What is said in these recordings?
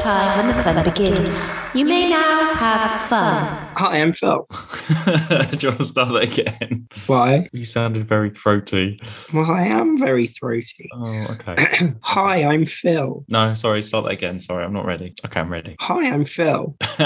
time when the fun begins. You may now have fun. Hi, I'm Phil. Do you want to start that again? Why? You sounded very throaty. Well, I am very throaty. Oh, okay. Hi, I'm Phil. No, sorry, start that again. Sorry, I'm not ready. Okay, I'm ready. Hi, I'm Phil.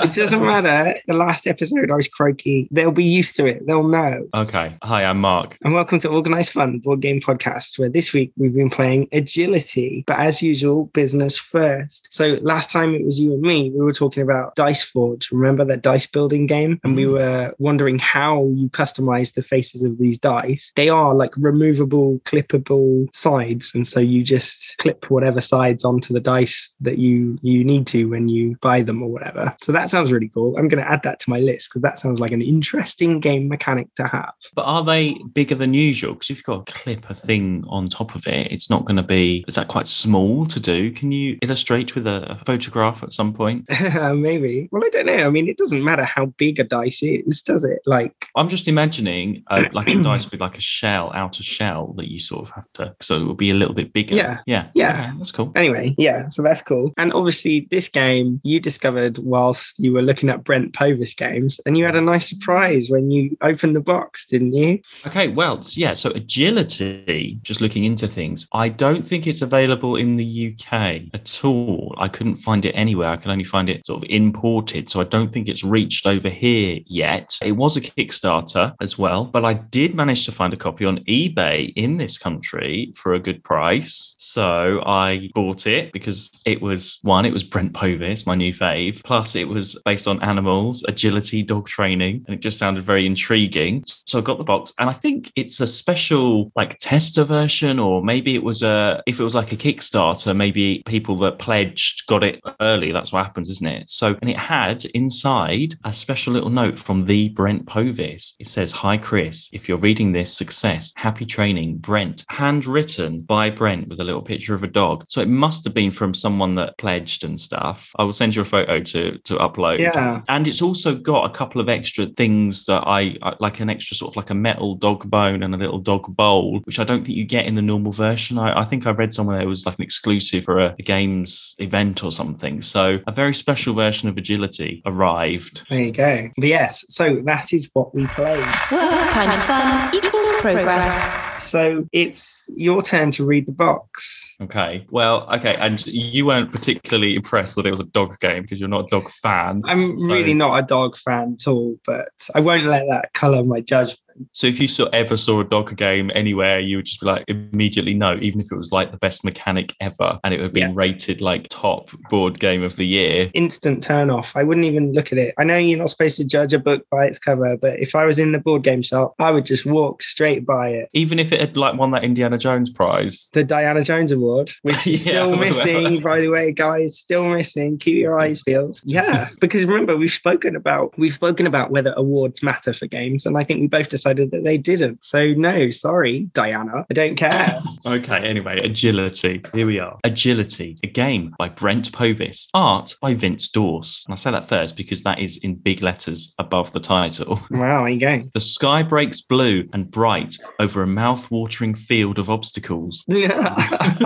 It doesn't matter. The last episode I was croaky. They'll be used to it. They'll know. Okay. Hi, I'm Mark. And welcome to Organized Fun Board Game Podcast, where this week we've been playing Agility, but as usual, business first. So last time it was you and me, we were talking about Dice Forge. Remember that dice building game? And we Mhm. were wondering how you customize the faces of these dice. They are like removable, clippable sides. And so you just clip whatever sides onto the dice that you you need to when you buy them or whatever. So that sounds really cool. I'm going to add that to my list because that sounds like an interesting game mechanic to have. But are they bigger than usual? Because if you've got to clip a thing on top of it, it's not going to be. Is that quite small to do? Can you illustrate with a, a photograph at some point? Maybe. Well, I don't know. I mean, it doesn't matter how big a dice is, does it? Like, I'm just imagining uh, like a dice with like a shell, outer shell that you sort of have to. So it will be a little bit bigger. Yeah. Yeah. Yeah. Okay, that's cool. anyway, yeah, so that's cool. And obviously, this game you discovered whilst you were looking at Brent Povis games, and you had a nice surprise when you opened the box, didn't you? Okay, well, yeah. So agility, just looking into things, I don't think it's available in the UK at all. I couldn't find it anywhere. I can only find it sort of imported. So I don't think it's reached over here yet. It was a Kickstarter as well, but I did manage to find a copy on eBay in this country for a good price. So I bought it because it was one, it was Brent Povis, my new fave. Plus, it was based on animals, agility, dog training, and it just sounded very intriguing. So I got the box, and I think it's a special like tester version, or maybe it was a if it was like a Kickstarter, maybe people that pledged got it early. That's what happens, isn't it? So, and it had inside a special little note from the Brent Povis. It says, "Hi Chris, if you're reading this, success, happy training, Brent." Handwritten by Brent with a little picture of a dog. So it must have been from someone that pledged and stuff. I will send you a photo to to upload. Yeah. And it's also got a couple of extra things that I, I like an extra sort of like a metal dog bone and a little dog bowl, which I don't think you get in the normal version. I, I think I read somewhere it was like an exclusive for a, a games event or something. So a very special version of agility arrived. There you go. But yes, so that is what we played. Work times fun equals progress. So it's your turn to read the box. Okay. Well, okay. And you weren't particularly impressed that it was a dog game because you're not a dog fan. I'm So- really not a dog fan at all, but I won't let that colour my judgment. So if you saw ever saw a dog game anywhere, you would just be like immediately no, even if it was like the best mechanic ever and it would be Yeah. rated like top board game of the year. Instant turn off. I wouldn't even look at it. I know you're not supposed to judge a book by its cover, but if I was in the board game shop, I would just walk straight by it. Even if it had like won that Indiana Jones prize. the Diana Jones Award, which is Yeah, still missing, by the way, guys. Still missing. Keep your eyes peeled. Yeah, because remember we've spoken about we've spoken about whether awards matter for games, and I think we both decided that they didn't. So no, sorry, Diana, I don't care. Okay, anyway, agility. Here we are. Agility, a game by Brent Povis, art by Vince Dorse. And I say that first because that is in big letters above the title. wow, there you go. The sky breaks blue and bright over a mouth-watering field of obstacles. Yeah.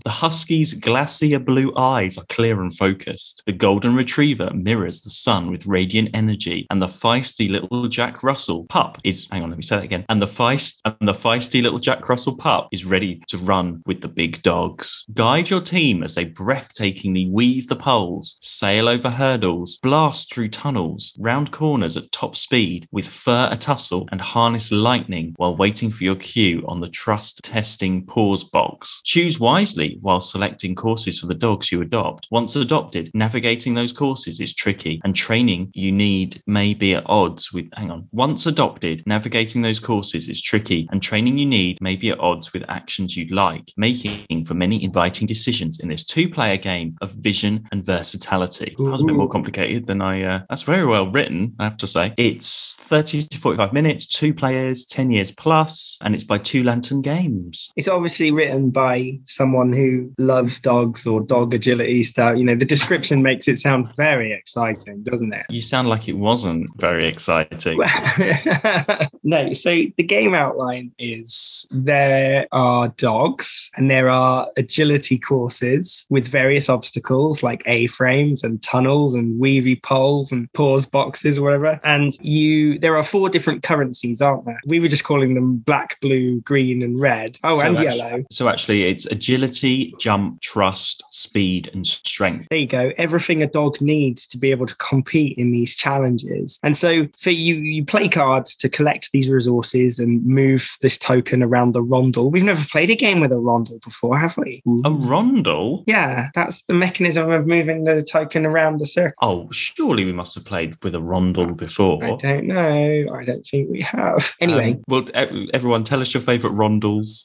the husky's glacier blue eyes are clear and focused. The golden retriever mirrors the sun with radiant energy, and the feisty little Jack Russell pup is hang on, let me say that again. And the feist and the feisty little Jack Russell pup is ready to run with the big dogs. Guide your team as they breathtakingly weave the poles, sail over hurdles, blast through tunnels, round corners at top speed with fur a tussle and harness lightning while waiting for your cue on the trust testing pause box. Choose wisely while selecting courses for the dogs you adopt. Once adopted, navigating those courses is tricky and training you need may be at odds with, hang on, once adopted, navigating those courses is tricky and training you need may be at odds with actions you'd like, making for many inviting decisions in this two player game of vision and versatility. That was a bit more complicated than I, uh, that's very well written, I have to say. It's 30 to 45 minutes, two players, 10 years plus, and it's by Two Lantern Games. It's obviously written by someone who loves dogs or dog agility stuff. You know, the description makes it sound very exciting, doesn't it? You sound like it wasn't very exciting. no, so the game outline is there are dogs and there are agility courses with various obstacles like A frames and tunnels and weavy poles and pause boxes or whatever. And you there are four different currencies, aren't there? We were just calling them black, blue, green, and red. Oh, So and actu- yellow. So actually, it's agility, jump, trust, speed, and strength. There you go. Everything a dog needs to be able to compete in these challenges. And so for you, you play cards to collect these resources and move this token around the rondel. We've never played a game with a rondel before, have we? A rondel? Yeah, that's the mechanism of moving the token around the circle. Oh, surely we must have played with a rondel before. I don't know. I don't think we have. Anyway, Um, well, everyone, tell us your favourite rondels.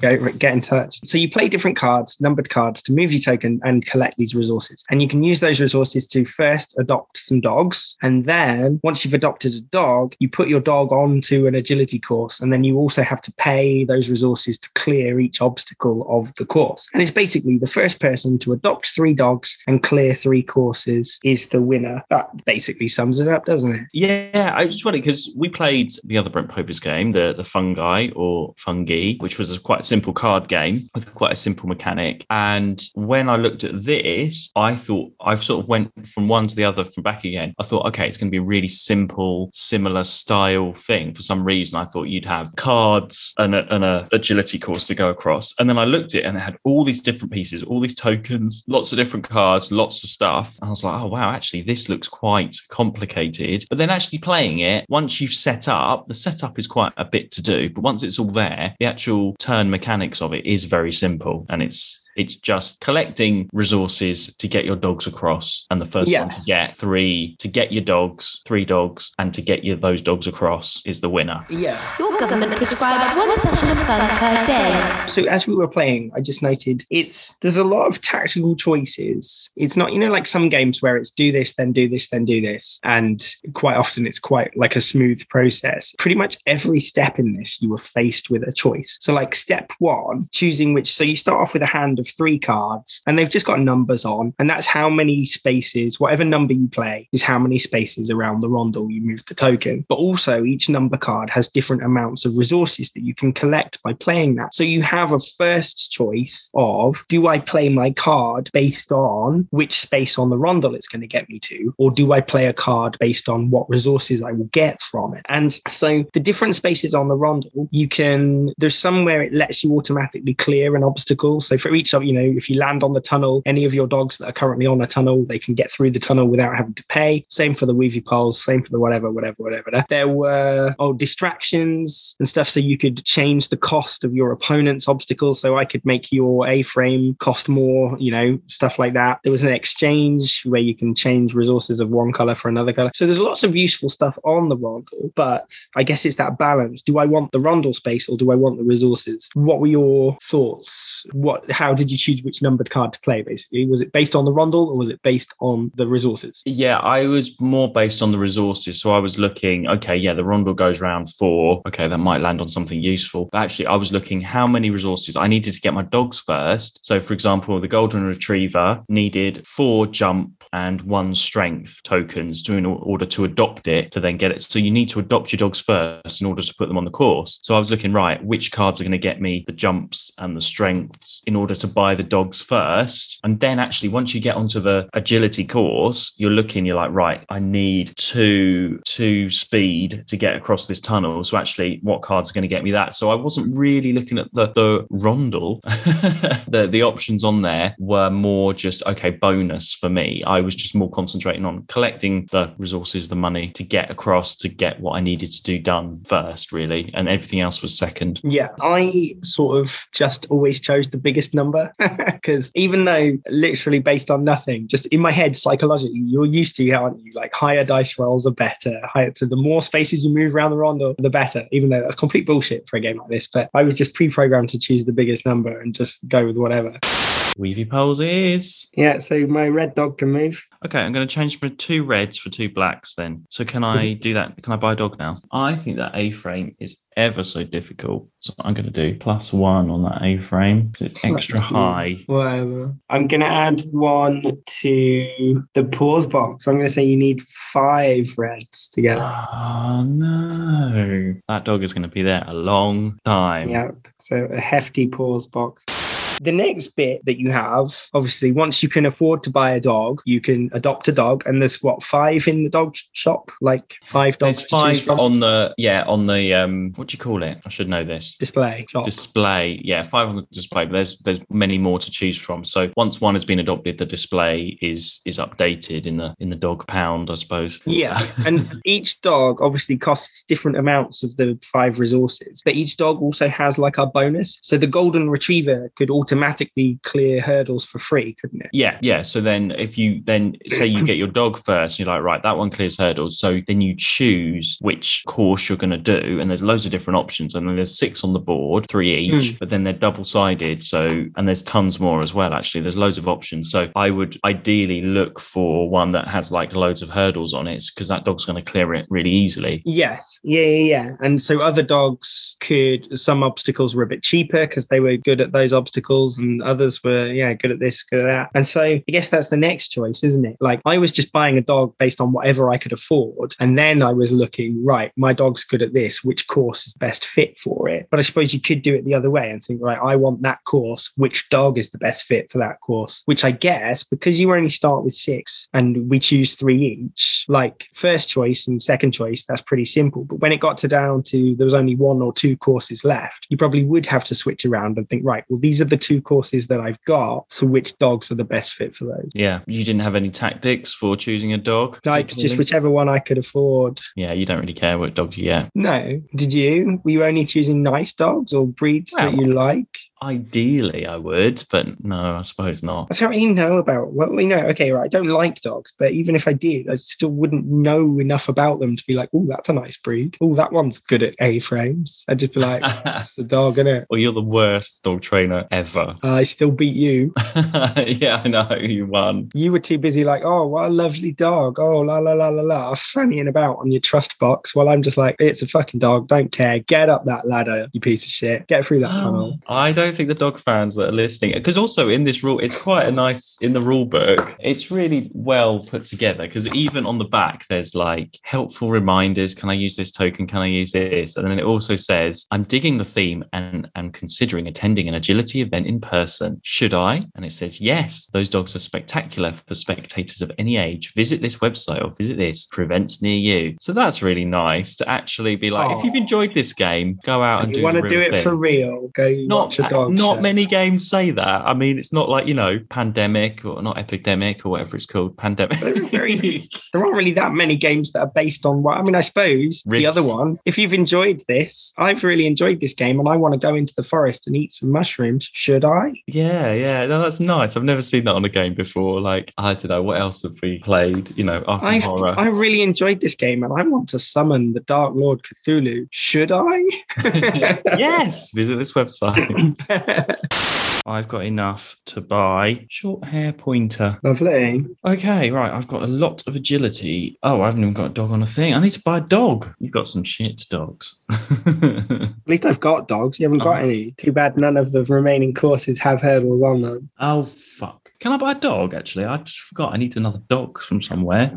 go get in touch. So you play different cards, numbered cards, to move your token and collect these resources. And you can use those resources to first adopt some dogs, and then once you've adopted a dog, you put your dog onto an agility course, and then you also have to pay those resources to clear each obstacle of the course. And it's basically the first person to adopt three dogs and clear three courses is the winner. That basically sums it up, doesn't it? Yeah, I was funny because we played the other Brent Povis game, the the fungi or fungi, which was a quite simple card game with quite a simple mechanic. And when I looked at this, I thought I've sort of went from one to the other from back again. I thought, okay, it's going to be really simple, similar style thing. For some reason, I thought you'd have cards and a, and a agility course to go across. And then I looked at it and it had all these different pieces, all these tokens, lots of different cards, lots of stuff. I was like, oh wow, actually, this looks quite complicated. But then actually playing it, once you've set up, the setup is quite a bit to do. But once it's all there, the actual turn mechanics of it is very simple and it's it's just collecting resources to get your dogs across, and the first one to get three to get your dogs, three dogs, and to get your those dogs across is the winner. Yeah. Your government prescribes one session of fun per day. So as we were playing, I just noted it's there's a lot of tactical choices. It's not, you know, like some games where it's do this, then do this, then do this. And quite often it's quite like a smooth process. Pretty much every step in this, you were faced with a choice. So like step one, choosing which so you start off with a hand of three cards and they've just got numbers on, and that's how many spaces, whatever number you play, is how many spaces around the rondel you move the token. But also each number card has different amounts of resources that you can collect by playing that. So you have a first choice of do I play my card based on which space on the rondel it's going to get me to, or do I play a card based on what resources I will get from it? And so the different spaces on the rondel, you can, there's somewhere it lets you automatically clear an obstacle. So for each of, you know, if you land on the tunnel, any of your dogs that are currently on a tunnel, they can get through the tunnel without having to pay. Same for the weavy poles, same for the whatever, whatever, whatever. There were oh distractions and stuff, so you could change the cost of your opponent's obstacles. So I could make your A frame cost more, you know, stuff like that. There was an exchange where you can change resources of one color for another color. So there's lots of useful stuff on the rondel, but I guess it's that balance. Do I want the rondel space or do I want the resources? What were your thoughts? What how did you choose which numbered card to play basically? Was it based on the rondel or was it based on the resources? Yeah, I was more based on the resources. So I was looking, okay, yeah, the rondel goes round four. Okay, that might land on something useful. But actually, I was looking how many resources I needed to get my dogs first. So, for example, the golden retriever needed four jump and one strength tokens to in order to adopt it to then get it. So you need to adopt your dogs first in order to put them on the course. So I was looking, right, which cards are going to get me the jumps and the strengths in order to buy the dogs first. And then actually, once you get onto the agility course, you're looking, you're like, right, I need two, two speed to get across this tunnel. So actually, what cards are going to get me that? So I wasn't really looking at the, the rondel. the, the options on there were more just, okay, bonus for me. I was just more concentrating on collecting the resources, the money to get across to get what I needed to do done first, really. And everything else was second. Yeah, I sort of just always chose the biggest number because even though literally based on nothing, just in my head psychologically, you're used to, aren't you? Like higher dice rolls are better. Higher, so the more spaces you move around the rondo, the better. Even though that's complete bullshit for a game like this, but I was just pre-programmed to choose the biggest number and just go with whatever. Weavy poles is. Yeah, so my red dog can move. Okay, I'm going to change from two reds for two blacks then. So can I mm-hmm. do that? Can I buy a dog now? I think that A frame is ever so difficult. So I'm going to do plus one on that A frame. It's extra high. Whatever. I'm going to add one to the pause box. I'm going to say you need five reds to get. Oh no. That dog is going to be there a long time. Yeah. So a hefty pause box. The next bit that you have, obviously, once you can afford to buy a dog, you can adopt a dog. And there's what, five in the dog shop? Like five dogs There's to five from? on the yeah on the um what do you call it? I should know this. display shop. Display, yeah, five on the display, but there's there's many more to choose from. So once one has been adopted, the display is is updated in the in the dog pound, I suppose. Yeah, and each dog obviously costs different amounts of the five resources, but each dog also has like a bonus. So the golden retriever could automatically clear hurdles for free, couldn't it? Yeah, yeah. So then if you then say you get your dog first, you're like, right, that one clears hurdles. So then you choose which course you're going to do. And there's loads of different options. And then there's six on the board, three each, hmm. but then they're double sided. So, and there's tons more as well, actually. There's loads of options. So I would ideally look for one that has like loads of hurdles on it because that dog's going to clear it really easily. Yes, yeah, yeah, yeah. And so other dogs could, some obstacles were a bit cheaper because they were good at those obstacles, and others were, yeah, good at this, good at that. And so I guess that's the next choice, isn't it? Like I was just buying a dog based on whatever I could afford. And then I was looking, right, my dog's good at this, which course is best fit for it? But I suppose you could do it the other way and think, right, I want that course, which dog is the best fit for that course? Which I guess because you only start with six and we choose three each, like first choice and second choice, that's pretty simple. But when it got to down to there was only one or two courses left, you probably would have to switch around and think, right, well, these are the two courses that I've got. So which dogs are the best fit for those? Yeah. You didn't have any tactics for choosing a dog? Like just whichever one I could afford. Yeah, you don't really care what dog you get. No. Did you? Were you only choosing nice dogs or breeds that you like? Ideally, I would, but no, I suppose not. That's how you know about. Well, we know. Okay, right. I don't like dogs, but even if I did, I still wouldn't know enough about them to be like, "Oh, that's a nice breed. Oh, that one's good at A frames." I'd just be like, "It's a dog, is it?" well, you're the worst dog trainer ever. I still beat you. yeah, I know you won. You were too busy, like, "Oh, what a lovely dog." Oh, la la la la la, fannying about on your trust box. While I'm just like, "It's a fucking dog. Don't care. Get up that ladder, you piece of shit. Get through that tunnel." I don't think the dog fans that are listening, because also in this rule, it's quite a nice in the rule book. It's really well put together because even on the back, there's like helpful reminders. Can I use this token? Can I use this? And then it also says, I'm digging the theme and am considering attending an agility event in person. Should I? And it says, yes, those dogs are spectacular for spectators of any age. Visit this website or visit this for events near you. So that's really nice to actually be like, if oh. you've enjoyed this game, go out and you do want to do it thing for real? Go not watch a dog. Not show. many games say that. I mean, it's not like you know, pandemic or not epidemic or whatever it's called, pandemic. Very- There aren't really that many games that are based on what I mean. I suppose the other one. If you've enjoyed this, I've really enjoyed this game, and I want to go into the forest and eat some mushrooms. Should I? yeah, yeah, no, that's nice. I've never seen that on a game before. Like, I don't know what else have we played. You know, I've Horror. I really enjoyed this game, and I want to summon the Dark Lord Cthulhu. Should I? yes, visit this website. I've got enough to buy short hair pointer. Lovely. Okay, right. I've got a lot of agility. Oh, I haven't even got a dog on a thing. I need to buy a dog. You've got some shit dogs. At least I've got dogs. You haven't got Oh. any. Too bad none of the remaining courses have hurdles on them. oh fuck! Can I buy a dog? Actually, I just forgot. I need another dog from somewhere.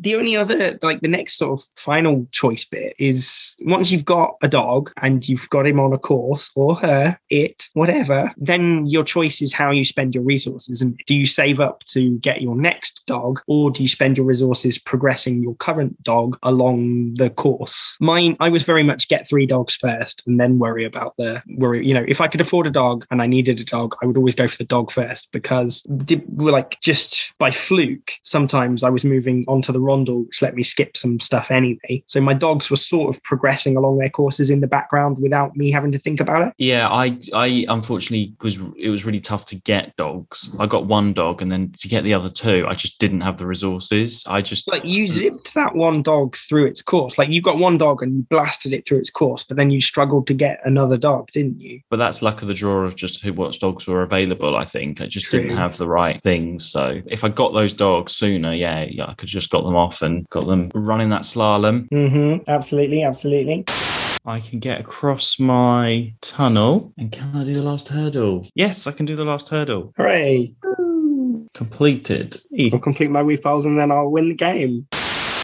The only other like the next sort of final choice bit is once you've got a dog and you've got him on a course or her it whatever then your choice is how you spend your resources. And do you save up to get your next dog or do you spend your resources progressing your current dog along the course? Mine i was very much get three dogs first and then worry about the worry you know if i could afford a dog and i needed a dog i would always go for the dog first because like just by fluke sometimes i was moving onto the Rondel, which let me skip some stuff anyway. So my dogs were sort of progressing along their courses in the background without me having to think about it. Yeah, I I unfortunately was it was really tough to get dogs. I got one dog, and then to get the other two, I just didn't have the resources. I just Like you zipped that one dog through its course. Like you got one dog and you blasted it through its course, but then you struggled to get another dog, didn't you? but that's luck of the draw of just who what dogs were available. I think I just True. didn't have the right things. So if I got those dogs sooner, yeah, yeah, I could just got them off and got them running that slalom. Mm-hmm. Absolutely, absolutely. I can get across my tunnel, and can I do the last hurdle? Yes, I can do the last hurdle. Hooray. Completed. I'll complete my weave poles and then I'll win the game.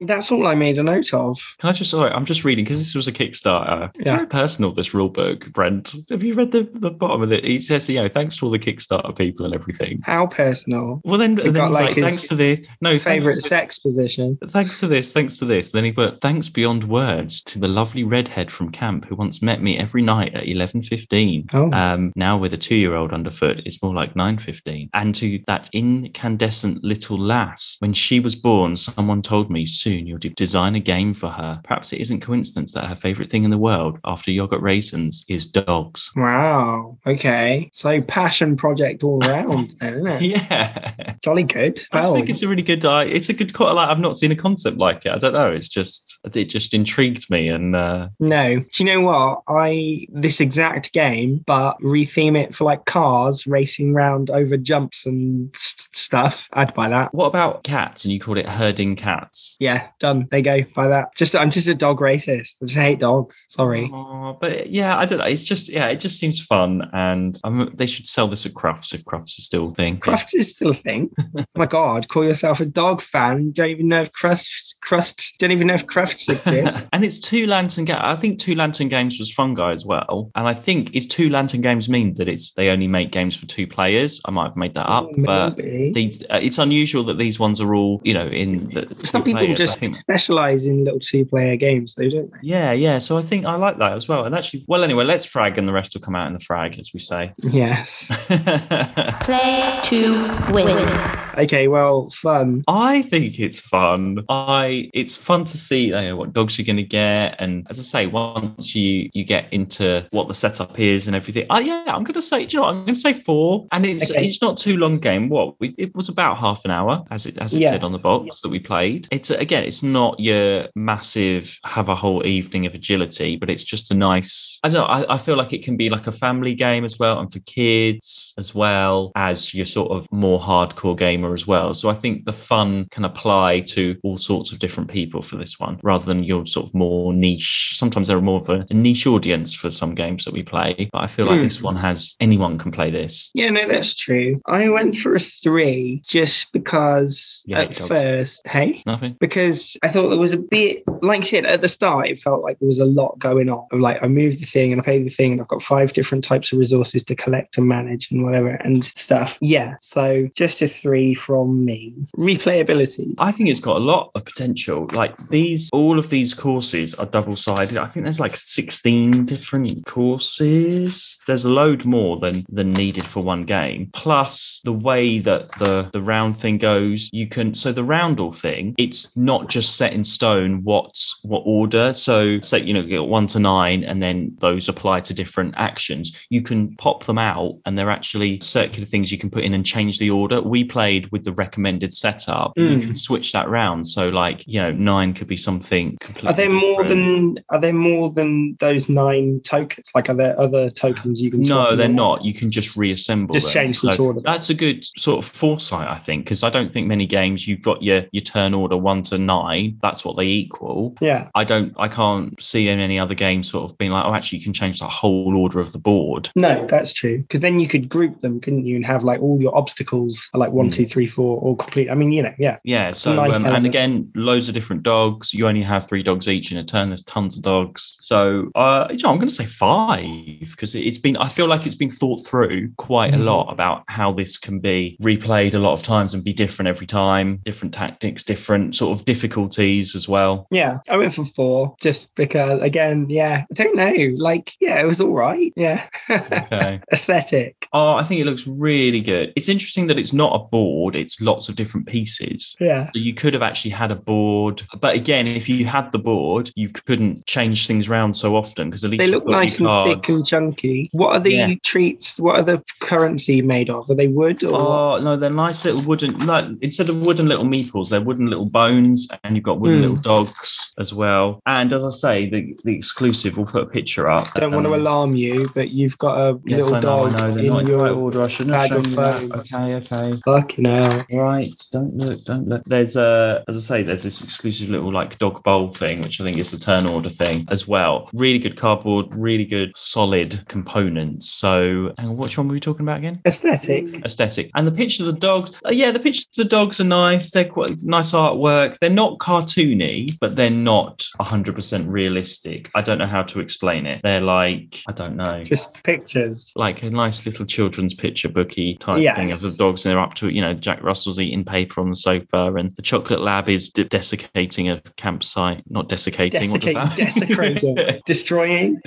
That's all I made a note of. Can I just? Sorry, I'm just reading because this was a Kickstarter. It's Yeah. very personal. This rule book, Brent. Have you read the, the bottom of it? He says, you know, thanks to all the Kickstarter people and everything. How personal. Well, then, So then got, he's like, like, thanks to this. No, Favorite this- sex position. Thanks to this, thanks to this. Then he put thanks beyond words to the lovely redhead from camp who once met me every night at eleven fifteen. Oh. Um, now with a two-year-old underfoot, it's more like nine fifteen. And to that incandescent little lass, when she was born, someone told me soon you'll design a game for her. Perhaps it isn't coincidence that her favorite thing in the world, after yogurt raisins, is dogs. Wow. Okay. So passion project all around then, isn't it? Yeah. Jolly good. I Well, think it's a really good. Uh, it's a good. Like I've not seen a concept like it. I don't know. It's just it just intrigued me, and uh, no. Do you know what? I this exact game, but retheme it for like cars racing round over jumps and s- stuff. I'd buy that. what about cats? And you called it herding cats. Yeah, done. There you go. by that. Just I'm just a dog racist. I just hate dogs. Sorry. Oh, but yeah, I don't know. It's just yeah, it just seems fun, and um, they should sell this at Crufts if Crufts is still a thing. Crust is still a thing. oh my god, call yourself a dog fan. Don't even know if crust crusts don't even know if crusts exist. and it's two lantern ga- I think two lantern games was fungi as well. And I think is two lantern games mean that it's they only make games for two players. I might have made that up, but Maybe. these uh, it's unusual that these ones are all you know in the Some people players. Just think specialize in little two player games, though, don't they? Yeah, yeah. So I think I like that as well. And actually, well, anyway, let's frag, and the rest will come out in the frag, as we say. Yes. Play to win. Okay, well, fun. I think it's fun. I it's fun to see you know, what dogs you're going to get, and as I say, once you you get into what the setup is and everything. Oh yeah, I'm going to say, you know, what? I'm going to say four, and it's Okay. it's not too long game. What we, it was about half an hour, as it as it said on the Yes. box that we played. It's again, it's not your massive have a whole evening of agility, but it's just a nice. I don't know. I, I feel like it can be like a family game as well, and for kids as well as your sort of more hardcore as well. So I think the fun can apply to all sorts of different people for this one, rather than your sort of more niche. Sometimes there are more of a, a niche audience for some games that we play, but I feel like Hmm. this one has anyone can play this. Yeah, no, that's true. I went for a three just because hate at dogs. first, hey, Nothing. because I thought there was a bit, like I said, at the start, it felt like there was a lot going on. Like, I moved the thing and I paid the thing, and I've got five different types of resources to collect and manage and whatever and stuff. Yeah, so just a three from me. Replayability. I think it's got a lot of potential. Like these, all of these courses are double sided. I think there's like 16 different courses. There's a load more than than needed for one game. Plus the way that the the round thing goes, you can. So the roundel thing, it's not just set in stone what's what order. So say you know you one to nine, and then those apply to different actions. You can pop them out, and they're actually circular things you can put in and change the order. We played with the recommended setup. You Mm. can switch that round. So like you know nine could be something completely. Are there more different. than are there more than those nine tokens? Like are there other tokens you can No, they're not. You can just reassemble. Just them. change which order. That's a good sort of foresight, I think, because I don't think many games you've got your your turn order one to nine. That's what they equal. Yeah. I don't. I can't see in any other game sort of being like, oh, actually, you can change the whole order of the board. No, that's true. Because then you could group them, couldn't you, and have like all your obstacles are like one, Mm. two, three, four, all complete. I mean, you know, yeah. Yeah. So Nice um, and again, loads of different dogs. You only have three dogs each in a turn. There's tons of dogs. So uh, you know, I'm going to say five because it's been. I feel like it's been thought through quite a Mhm. lot about how this can be replayed a lot of times and be different every time. Different tactics, different sort of difficulties as well. Yeah. I went for four just because, again, yeah, I don't know. Like, yeah, it was all right. Yeah. Okay. Aesthetic. Oh, I think it looks really good. It's interesting that it's not a board. Board, it's lots of different pieces. Yeah. So you could have actually had a board, but again, if you had the board, you couldn't change things around so often because at least They look nice and thick and chunky. What are the Yeah. treats? What are the currency made of? Are they wood or? Oh no, they're nice little wooden. No, instead of wooden little meeples, they're wooden little bones, and you've got wooden Hmm. little dogs as well. And as I say, the the exclusive, we'll put a picture up. I don't want to Um, alarm you, but you've got a Yes, little I know, dog I know. They're in not in your right order. I shouldn't have bag of shown you that. bones. Okay, okay. fucking hell. Right, don't look, don't look. There's a, as I say, there's this exclusive little like dog bowl thing, which I think is the turn order thing as well. Really good cardboard, really good solid components. So, hang on, which one were we talking about again? Aesthetic. aesthetic. And the picture of the dogs, uh, yeah, the pictures of the dogs are nice. They're quite nice artwork. They're not cartoony, but they're not 100% realistic. I don't know how to explain it. They're like, I don't know. Just pictures. like a nice little children's picture booky type Yes. thing of the dogs, and they're up to it. You know, Jack Russell's eating paper on the sofa, and the chocolate lab is de- desiccating a campsite. Not desiccating. Desiccate, that- desecrating, destroying.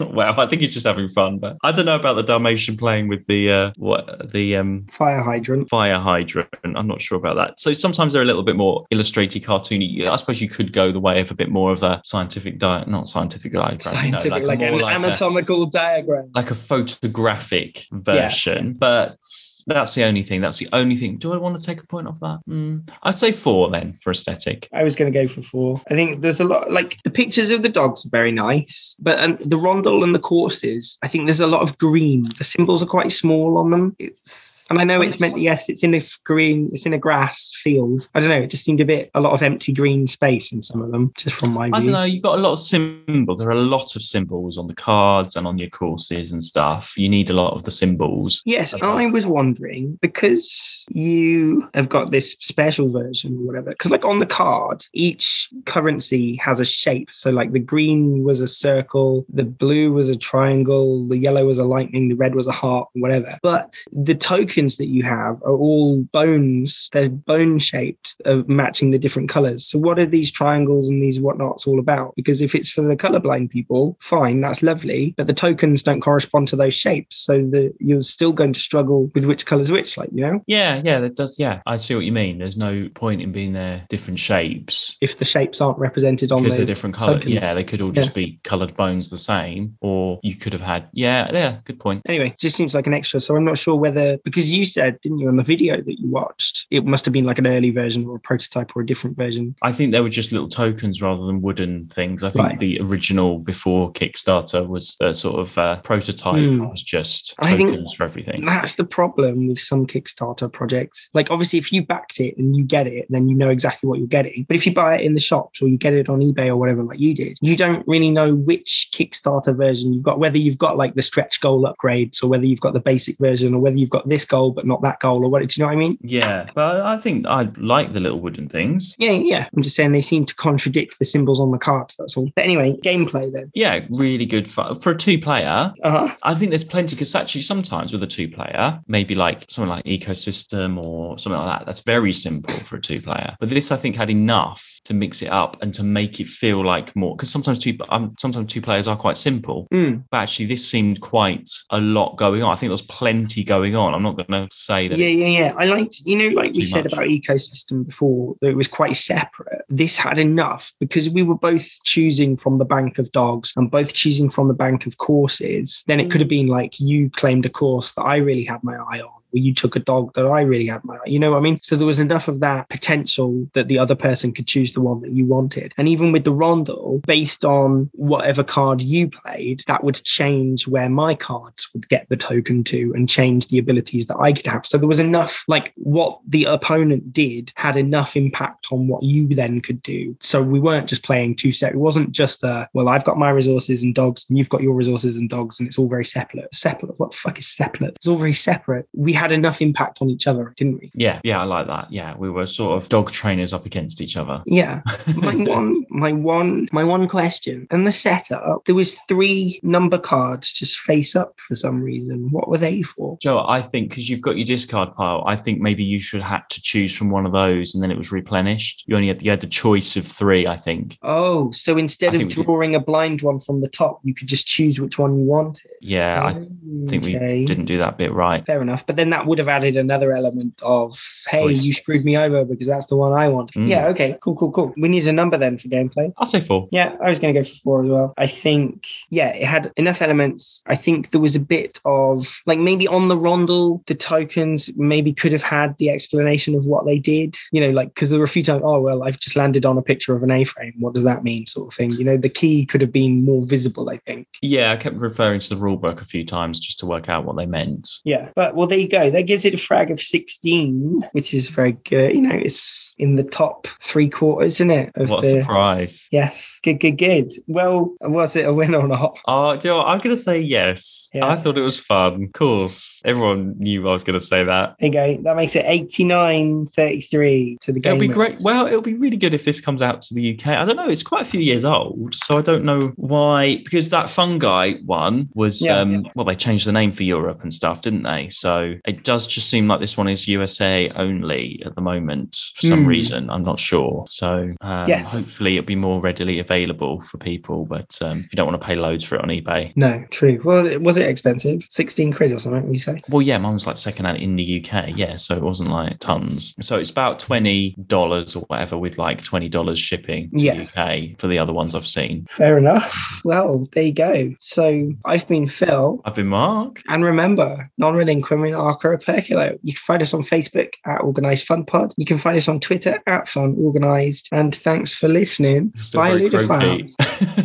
Wow, I think he's just having fun. But I don't know about the Dalmatian playing with the uh, what the um Fire hydrant. fire hydrant. I'm not sure about that. So sometimes they're a little bit more illustrated, cartoony. I suppose you could go the way of a bit more of a scientific diet, not scientific diagram, Scientific, a like, an more like a- anatomical diagram. like a photographic version, but that's the only thing. That's the only thing. Do I want to take a point off that? Mm, I'd say four then for aesthetic. I was going to go for four. I think there's a lot, like the pictures of the dogs are very nice, but and the rondel and the courses, I think there's a lot of green. The symbols are quite small on them. It's, and I know it's meant, yes, it's in a green, it's in a grass field. I don't know. It just seemed a bit, a lot of empty green space in some of them, just from my I view. don't know. You've got a lot of symbols. There are a lot of symbols on the cards and on your courses and stuff. You need a lot of the symbols. Yes, I was wondering because you have got this special version or whatever. Because, like on the card, each currency has a shape. So, like the green was a circle, the blue was a triangle, the yellow was a lightning, the red was a heart, whatever. But the tokens that you have are all bones. They're bone shaped, of matching the different colors. So, what are these triangles and these whatnots all about? Because if it's for the colorblind people, fine, that's lovely. But the tokens don't correspond to those shapes. So that you're still going to struggle with which color's which, like, you know? Yeah, yeah, that does. Yeah, I see what you mean. There's no point in being there different shapes If the shapes aren't represented on because the they're different color. tokens. Yeah, they could all just be colored bones the same, or you could have had. Yeah, yeah, good point. Anyway, it just seems like an extra. So I'm not sure whether because you said, didn't you, on the video that you watched, it must have been like an early version or a prototype or a different version. I think they were just little tokens rather than wooden things. I think Right. the original before Kickstarter was a sort of uh, prototype Hmm. was just tokens for everything. That's the problem with some Kickstarter projects. Like, obviously, if you backed it and you get it, then you know exactly what you're getting. But if you buy it in the shops or you get it on eBay or whatever, like you did, you don't really know which Kickstarter version you've got, whether you've got like the stretch goal upgrades or whether you've got the basic version or whether you've got this goal but not that goal or what. Do you know what I mean? Yeah, but I think I like the little wooden things. Yeah, yeah. I'm just saying they seem to contradict the symbols on the cards. That's all. But anyway, gameplay then. Yeah, really good fun. for a two player. Uh huh. I think there's plenty because actually sometimes with a two player, maybe like something like ecosystem or something like that, that's very simple for a two player. But this I think had enough to mix it up and to make it feel like more because sometimes two um, sometimes two players are quite simple. Mm. But actually this seemed quite a lot going on. I think there was plenty going on. I'm not going to say that Yeah, yeah, yeah. I liked, you know, like we said much. about ecosystem before, that it was quite separate. This had enough because we were both choosing from the bank of dogs and both choosing from the bank of courses. Then it could have been like you claimed a course that I really had my eye on. You took a dog that I really admire. you know what I mean? So there was enough of that potential that the other person could choose the one that you wanted. And even with the rondel, based on whatever card you played, that would change where my cards would get the token to and change the abilities that I could have. So there was enough, like what the opponent did had enough impact on what you then could do. So we weren't just playing two set. It wasn't just a, well, I've got my resources and dogs and you've got your resources and dogs and it's all very separate. Separate. What the fuck is separate? It's all very separate. We had enough impact on each other, didn't we? Yeah, yeah, I like that. Yeah, we were sort of dog trainers up against each other. Yeah. my one my one my one question and the setup there was three number cards just face up for some reason what were they for Joe, I think because you've got your discard pile, I think maybe you should have to choose from one of those, and then it was replenished. You only had you had the choice of three, I think. oh so instead I of think we did. drawing a blind one from the top you could just choose which one you wanted Yeah, I oh, think we didn't do that bit right. fair enough but then that would have added another element of, hey, Choice. you screwed me over because that's the one I want. Mm. Yeah, okay, cool, cool, cool. We need a number then for gameplay. I'll say four. Yeah, I was going to go for four as well. I think, yeah, it had enough elements. I think there was a bit of, like, maybe on the rondel, the tokens maybe could have had the explanation of what they did. You know, like, because there were a few times, oh, well, I've just landed on a picture of an A frame. What does that mean? Sort of thing. You know, the key could have been more visible, I think. Yeah, I kept referring to the rule book a few times just to work out what they meant. Yeah, but well, there you go. That gives it a frag of 16, which is very good. You know, it's in the top three quarters, isn't it? Of What a the surprise. yes, good, good, good. Well, was it a win or not? Oh, do you know? I'm going to say yes. Yeah. I thought it was fun. Of course. Everyone knew I was going to say that. There you go. That makes it 89 33 to the game. It'll be great. Well, it'll be really good if this comes out to the UK. I don't know. It's quite a few years old, so I don't know why. Because that fungi one was, Yeah. um, well, they changed the name for Europe and stuff, didn't they? So it does just seem like this one is USA only at the moment for some Hmm. reason. I'm not sure. So um, Yes. hopefully it'll be more readily available for people. But um, you don't want to pay loads for it on eBay. no, true. Well, it- was it expensive? 16 quid or something, you say? Well, yeah, mine was like secondhand in the UK. Yeah, so it wasn't like tons. So it's about twenty dollars or whatever, with like twenty dollars shipping to Yeah. UK for the other ones I've seen. Fair enough. Well, there you go. So I've been Phil. I've been Mark. And remember, non-relinquishment Arca Perculo. You can find us on Facebook at Organised Fun Pod. You can find us on Twitter at Fun Organised. And thanks for listening. Bye, Ludophiles.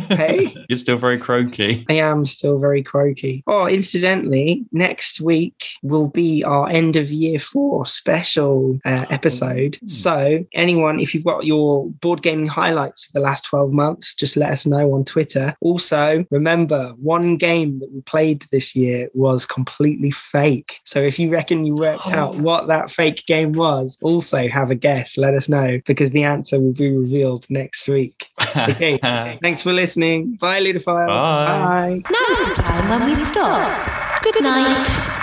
Hey? You're still very croaky. I am still very croaky. Oh, incidentally, next week will be our end of year four special uh, episode. So, anyone, if you've got your board gaming highlights of the last 12 months, just let us know on Twitter. Also, remember, one game that we played this year was completely fake. So, if you reckon you worked oh, out what that fake game was, also have a guess. Let us know because the answer will be revealed next week. Okay. Thanks for listening. Bye, Ludophiles. Bye. Bye. Now's the time when we stop. Good night.